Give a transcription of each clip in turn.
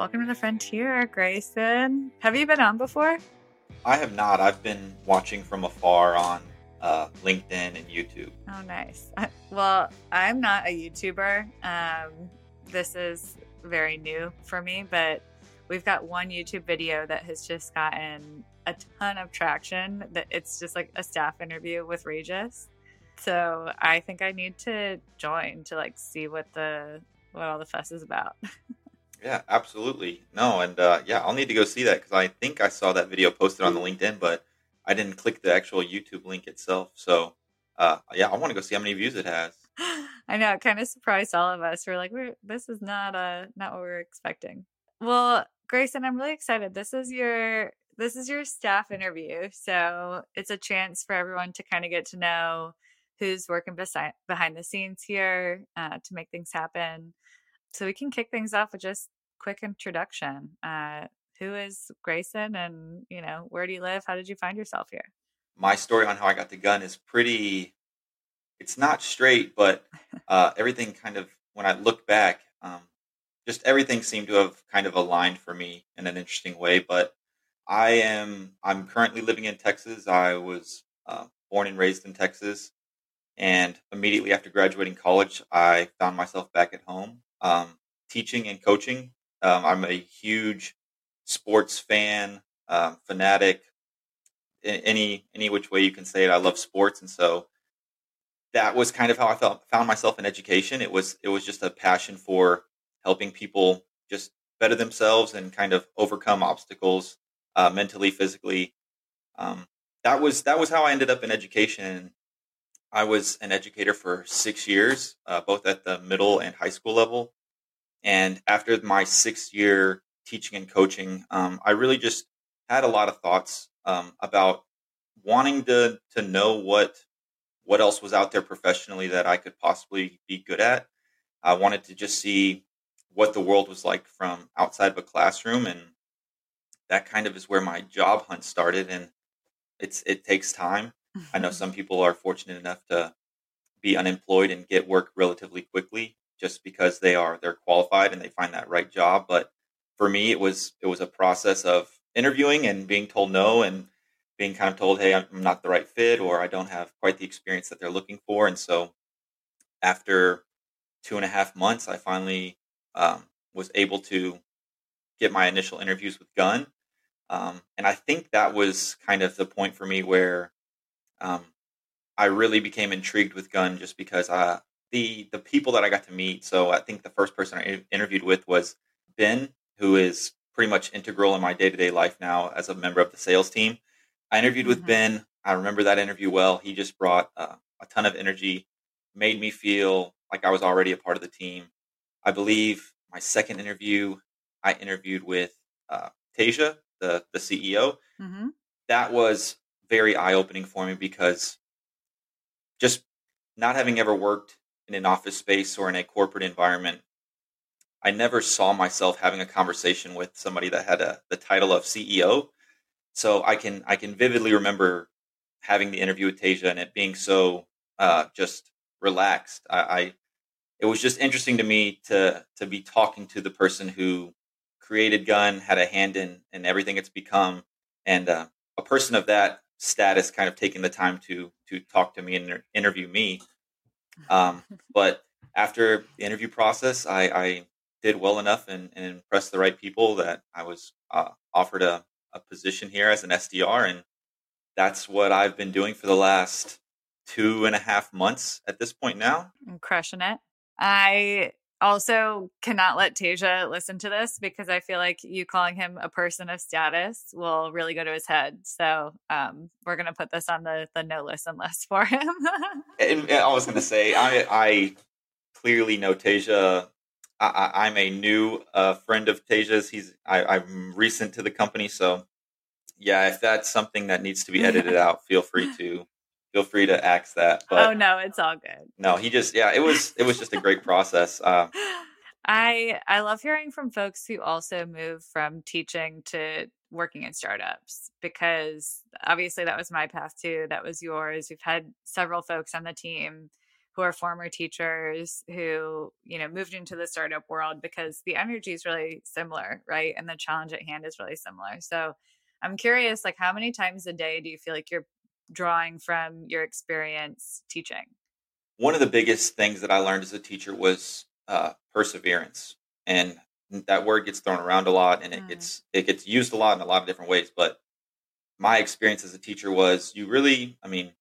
Welcome to the Frontier, Grayson. Have you been on before? I have not. I've been watching from afar on uh, LinkedIn and YouTube. Oh, nice. Well, I'm not a YouTuber. Um, this is very new for me, but we've got one YouTube video that has just gotten a ton of traction. That it's just like a staff interview with Regis. So I think I need to join to like see what the what all the fuss is about. Yeah, absolutely. No, and uh, yeah, I'll need to go see that because I think I saw that video posted on the LinkedIn, but I didn't click the actual YouTube link itself. So uh, yeah, I want to go see how many views it has. I know it kind of surprised all of us. We're like, we're this is not uh not what we were expecting. Well, Grayson, I'm really excited. This is your this is your staff interview, so it's a chance for everyone to kind of get to know who's working behind the scenes here uh, to make things happen. So we can kick things off with just quick introduction. Uh, who is Grayson, and you know where do you live? How did you find yourself here? My story on how I got the gun is pretty. It's not straight, but uh, everything kind of when I look back, um, just everything seemed to have kind of aligned for me in an interesting way. But I am I'm currently living in Texas. I was uh, born and raised in Texas, and immediately after graduating college, I found myself back at home um, teaching and coaching. Um, I'm a huge sports fan, um, fanatic, any any which way you can say it. I love sports, and so that was kind of how I felt, found myself in education. It was it was just a passion for helping people just better themselves and kind of overcome obstacles uh, mentally, physically. Um, that was that was how I ended up in education. I was an educator for six years, uh, both at the middle and high school level. And after my sixth year teaching and coaching, um, I really just had a lot of thoughts um, about wanting to to know what what else was out there professionally that I could possibly be good at. I wanted to just see what the world was like from outside of a classroom, and that kind of is where my job hunt started. And it's it takes time. I know some people are fortunate enough to be unemployed and get work relatively quickly just because they are they're qualified and they find that right job. But for me, it was it was a process of interviewing and being told no and being kind of told, hey, I'm not the right fit or I don't have quite the experience that they're looking for. And so after two and a half months, I finally um, was able to get my initial interviews with Gun. Um, and I think that was kind of the point for me where um, I really became intrigued with Gun just because I, the the people that I got to meet. So I think the first person I interviewed with was Ben, who is pretty much integral in my day to day life now as a member of the sales team. I interviewed with mm-hmm. Ben. I remember that interview well. He just brought uh, a ton of energy, made me feel like I was already a part of the team. I believe my second interview, I interviewed with uh, Tasia, the the CEO. Mm-hmm. That was very eye opening for me because just not having ever worked in an office space or in a corporate environment, I never saw myself having a conversation with somebody that had a, the title of CEO. So I can I can vividly remember having the interview with Tasia and it being so uh, just relaxed. I, I it was just interesting to me to to be talking to the person who created Gun, had a hand in in everything it's become, and uh, a person of that status kind of taking the time to to talk to me and interview me um, but after the interview process, I, I did well enough and, and, impressed the right people that I was uh, offered a, a position here as an SDR. And that's what I've been doing for the last two and a half months at this point now. I'm crushing it. I also cannot let Tasia listen to this because I feel like you calling him a person of status will really go to his head. So um, we're gonna put this on the the no listen list for him. and, I was gonna say I I clearly know Tasia. I, am a new uh, friend of Tasia's. He's I, I'm recent to the company, so yeah. If that's something that needs to be edited out, feel free to feel free to axe that. But oh no, it's all good. No, he just yeah, it was it was just a great process. Uh, I I love hearing from folks who also move from teaching to working in startups because obviously that was my path too. That was yours. We've had several folks on the team who are former teachers who, you know, moved into the startup world because the energy is really similar, right? And the challenge at hand is really similar. So I'm curious, like, how many times a day do you feel like you're drawing from your experience teaching? One of the biggest things that I learned as a teacher was uh, perseverance. And that word gets thrown around a lot and it mm. gets it gets used a lot in a lot of different ways. But my experience as a teacher was you really, I mean,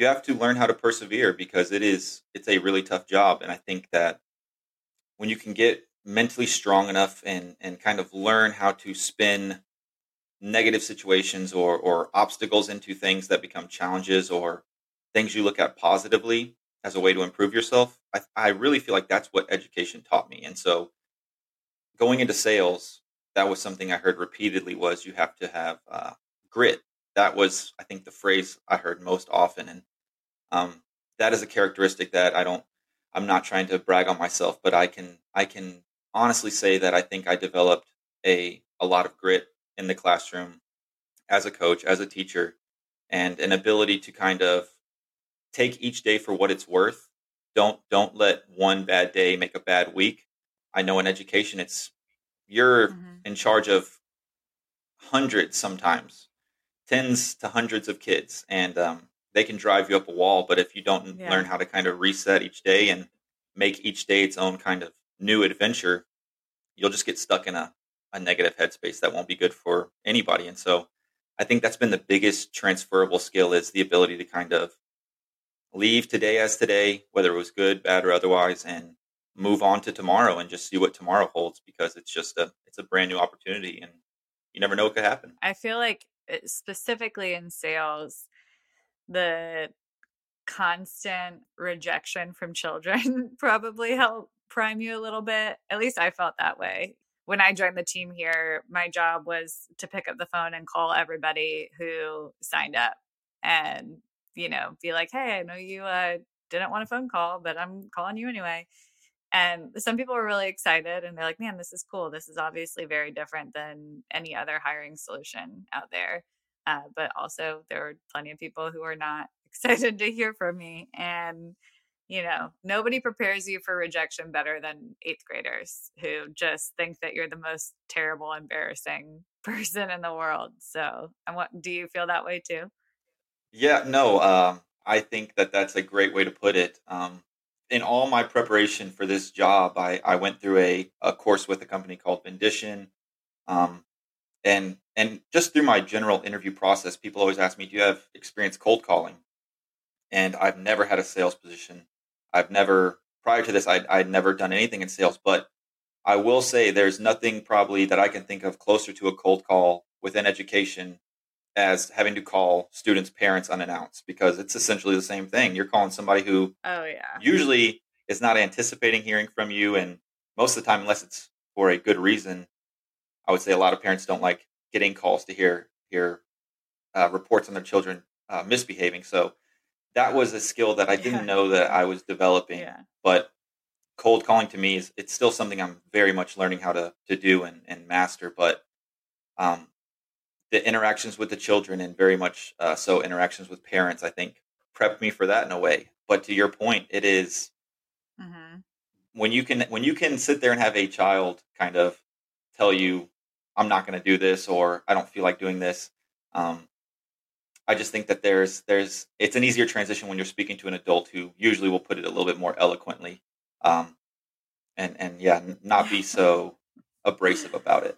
you have to learn how to persevere because it is it's a really tough job and i think that when you can get mentally strong enough and and kind of learn how to spin negative situations or or obstacles into things that become challenges or things you look at positively as a way to improve yourself i, I really feel like that's what education taught me and so going into sales that was something i heard repeatedly was you have to have uh, grit that was i think the phrase i heard most often and um, that is a characteristic that I don't. I'm not trying to brag on myself, but I can I can honestly say that I think I developed a a lot of grit in the classroom as a coach, as a teacher, and an ability to kind of take each day for what it's worth. Don't don't let one bad day make a bad week. I know in education it's you're mm-hmm. in charge of hundreds sometimes, tens to hundreds of kids, and um, they can drive you up a wall. But if you don't yeah. learn how to kind of reset each day and make each day its own kind of new adventure, you'll just get stuck in a, a negative headspace that won't be good for anybody. And so I think that's been the biggest transferable skill is the ability to kind of leave today as today, whether it was good, bad, or otherwise, and move on to tomorrow and just see what tomorrow holds because it's just a it's a brand new opportunity and you never know what could happen. I feel like eh, specifically in sales, the constant rejection from children probably helped prime you a little bit. At least I felt that way. When I joined the team here, my job was to pick up the phone and call everybody who signed up and, you know, be like, hey, I know you uh, didn't want a phone call, but I'm calling you anyway. And some people were really excited and they're like, man, this is cool. This is obviously very different than any other hiring solution out there. Uh, but also, there were plenty of people who were not excited to hear from me. And, you know, nobody prepares you for rejection better than eighth graders who just think that you're the most terrible, embarrassing person in the world. So, and what do you feel that way too? Yeah, no, um, I think that that's a great way to put it. Um, in all my preparation for this job, I, I went through a, a course with a company called Vendition. Um, and and just through my general interview process, people always ask me, "Do you have experience cold calling?" And I've never had a sales position. I've never prior to this, I'd, I'd never done anything in sales. But I will say, there's nothing probably that I can think of closer to a cold call within education as having to call students' parents unannounced because it's essentially the same thing. You're calling somebody who, oh yeah, usually is not anticipating hearing from you, and most of the time, unless it's for a good reason, I would say a lot of parents don't like getting calls to hear hear uh, reports on their children uh, misbehaving. So that was a skill that I didn't know that I was developing. Yeah. But cold calling to me is it's still something I'm very much learning how to to do and, and master. But um, the interactions with the children and very much uh, so interactions with parents, I think, prepped me for that in a way. But to your point, it is, mm-hmm. when you can when you can sit there and have a child kind of tell you, I'm not going to do this or I don't feel like doing this. Um, I just think that there's there's it's an easier transition when you're speaking to an adult who usually will put it a little bit more eloquently, um, and and yeah, not be so abrasive about it.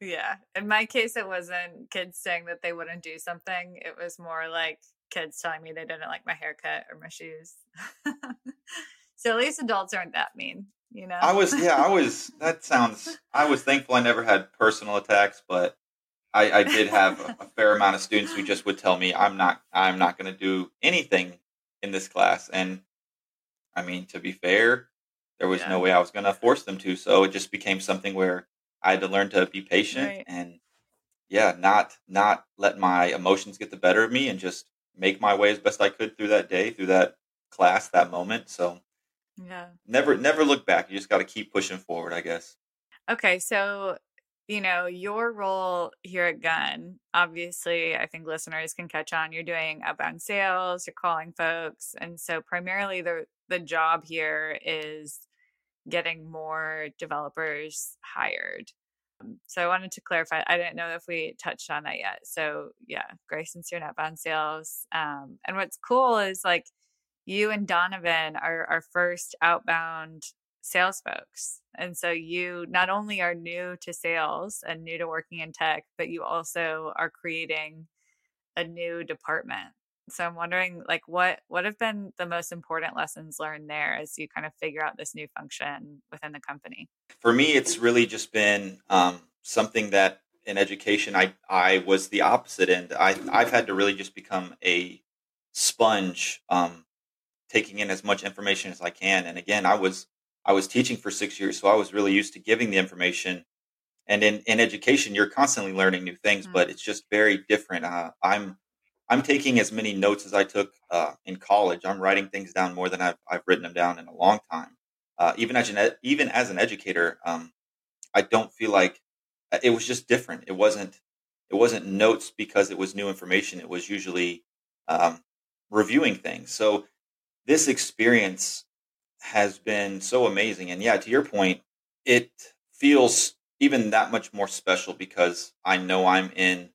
Yeah, in my case, it wasn't kids saying that they wouldn't do something. It was more like kids telling me they didn't like my haircut or my shoes. so at least adults aren't that mean you know i was yeah i was that sounds i was thankful i never had personal attacks but i i did have a, a fair amount of students who just would tell me i'm not i'm not going to do anything in this class and i mean to be fair there was yeah. no way i was going to force them to so it just became something where i had to learn to be patient right. and yeah not not let my emotions get the better of me and just make my way as best i could through that day through that class that moment so yeah. Never never look back. You just got to keep pushing forward, I guess. Okay, so you know, your role here at Gun, obviously, I think listeners can catch on. You're doing outbound sales, you're calling folks. And so primarily the the job here is getting more developers hired. Um, so I wanted to clarify. I didn't know if we touched on that yet. So yeah, Grayson's your outbound sales. Um, and what's cool is like you and Donovan are our first outbound sales folks. And so you not only are new to sales and new to working in tech, but you also are creating a new department. So I'm wondering like what what have been the most important lessons learned there as you kind of figure out this new function within the company? For me it's really just been um, something that in education I I was the opposite end. I I've had to really just become a sponge um, taking in as much information as I can. And again, I was I was teaching for six years, so I was really used to giving the information. And in, in education, you're constantly learning new things, mm-hmm. but it's just very different. Uh, I'm I'm taking as many notes as I took uh, in college. I'm writing things down more than I've I've written them down in a long time. Uh, even as an even as an educator, um, I don't feel like uh, it was just different. It wasn't it wasn't notes because it was new information. It was usually um, reviewing things. So this experience has been so amazing. And yeah, to your point, it feels even that much more special because I know I'm in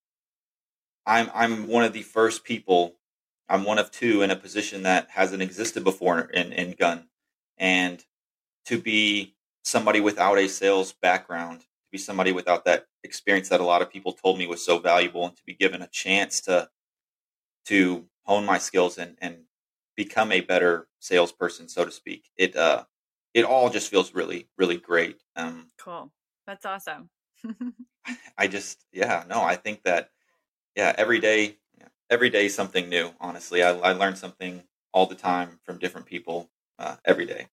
I'm I'm one of the first people I'm one of two in a position that hasn't existed before in, in gun. And to be somebody without a sales background, to be somebody without that experience that a lot of people told me was so valuable and to be given a chance to to hone my skills and, and become a better salesperson, so to speak. It uh, it all just feels really, really great. Um, cool. That's awesome. I just, yeah, no, I think that, yeah, every day, yeah, every day something new. Honestly, I, I learn something all the time from different people uh, every day.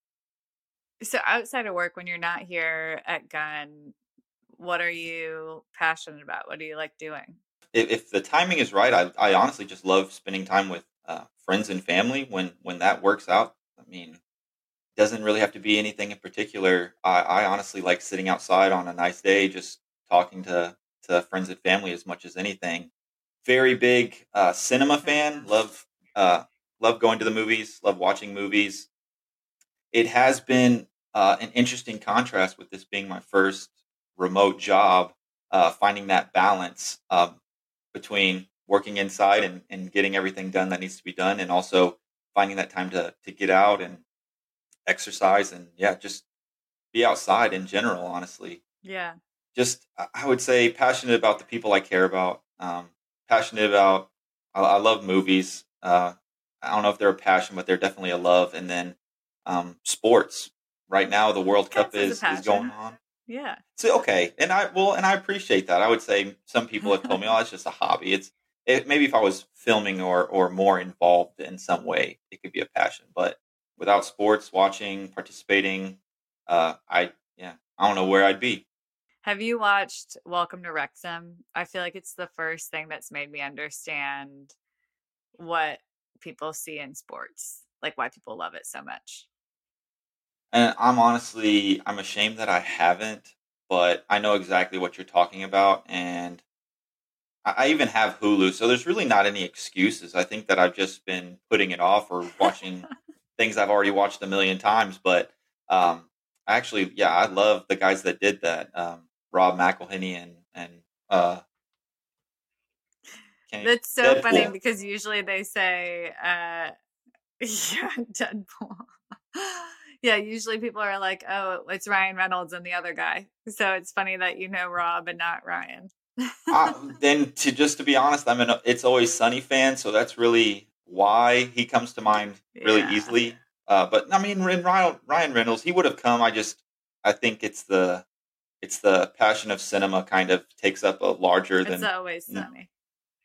So outside of work, when you're not here at Gun, what are you passionate about? What do you like doing? If, if the timing is right, I, I honestly just love spending time with uh, friends and family when when that works out. I mean, doesn't really have to be anything in particular. I, I honestly like sitting outside on a nice day, just talking to to friends and family as much as anything. Very big uh, cinema fan. Love uh, love going to the movies. Love watching movies. It has been uh, an interesting contrast with this being my first remote job. Uh, finding that balance um, between working inside and, and getting everything done that needs to be done and also finding that time to to get out and exercise and yeah just be outside in general honestly. Yeah. Just i would say passionate about the people i care about um, passionate about I, I, love movies uh, i don't know if they're a passion but they're definitely a love. And then um, sports. Right now the world cup is is going on. Yeah. So okay. And i well and i appreciate that. I would say some people have told me oh it's just a hobby. It's it, maybe if I was filming or or more involved in some way, it could be a passion. But without sports, watching, participating, uh, I yeah, I don't know where I'd be. Have you watched Welcome to Wrexham? I feel like it's the first thing that's made me understand what people see in sports, like why people love it so much. And I'm honestly, I'm ashamed that I haven't, but I know exactly what you're talking about, and I even have Hulu, so there's really not any excuses. I think that I've just been putting it off or watching things I've already watched a million times. But um, actually, yeah, I love the guys that did that. Um, Rob McElhenney and and uh, that's so Deadpool. funny because usually they say, uh, yeah, Deadpool. yeah, usually people are like, oh, it's Ryan Reynolds and the other guy. So it's funny that you know Rob and not Ryan uh, then to just to be honest, I'm an It's Always Sunny fan, so that's really why he comes to mind really yeah. easily. Uh, but I mean, Ryan, Ryan Reynolds, he would have come. I just, I think it's the, it's the passion of cinema kind of takes up a larger than. It's always sunny.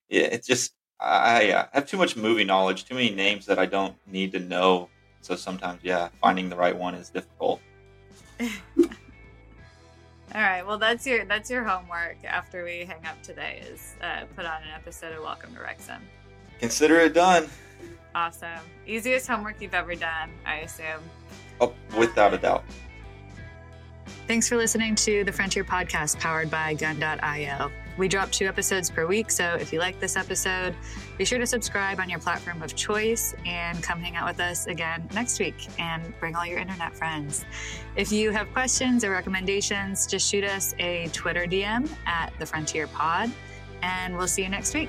Yeah, it's just I uh, have too much movie knowledge, too many names that I don't need to know. So sometimes, yeah, finding the right one is difficult. All right. Well, that's your that's your homework after we hang up today is uh, put on an episode of Welcome to Wrexham. Consider it done. Awesome. Easiest homework you've ever done, I assume. Oh, without a doubt. Thanks for listening to the Frontier Podcast powered by Gun.io. We drop two episodes per week, so if you like this episode, be sure to subscribe on your platform of choice and come hang out with us again next week and bring all your internet friends. If you have questions or recommendations, just shoot us a Twitter DM at the Frontier Pod, and we'll see you next week.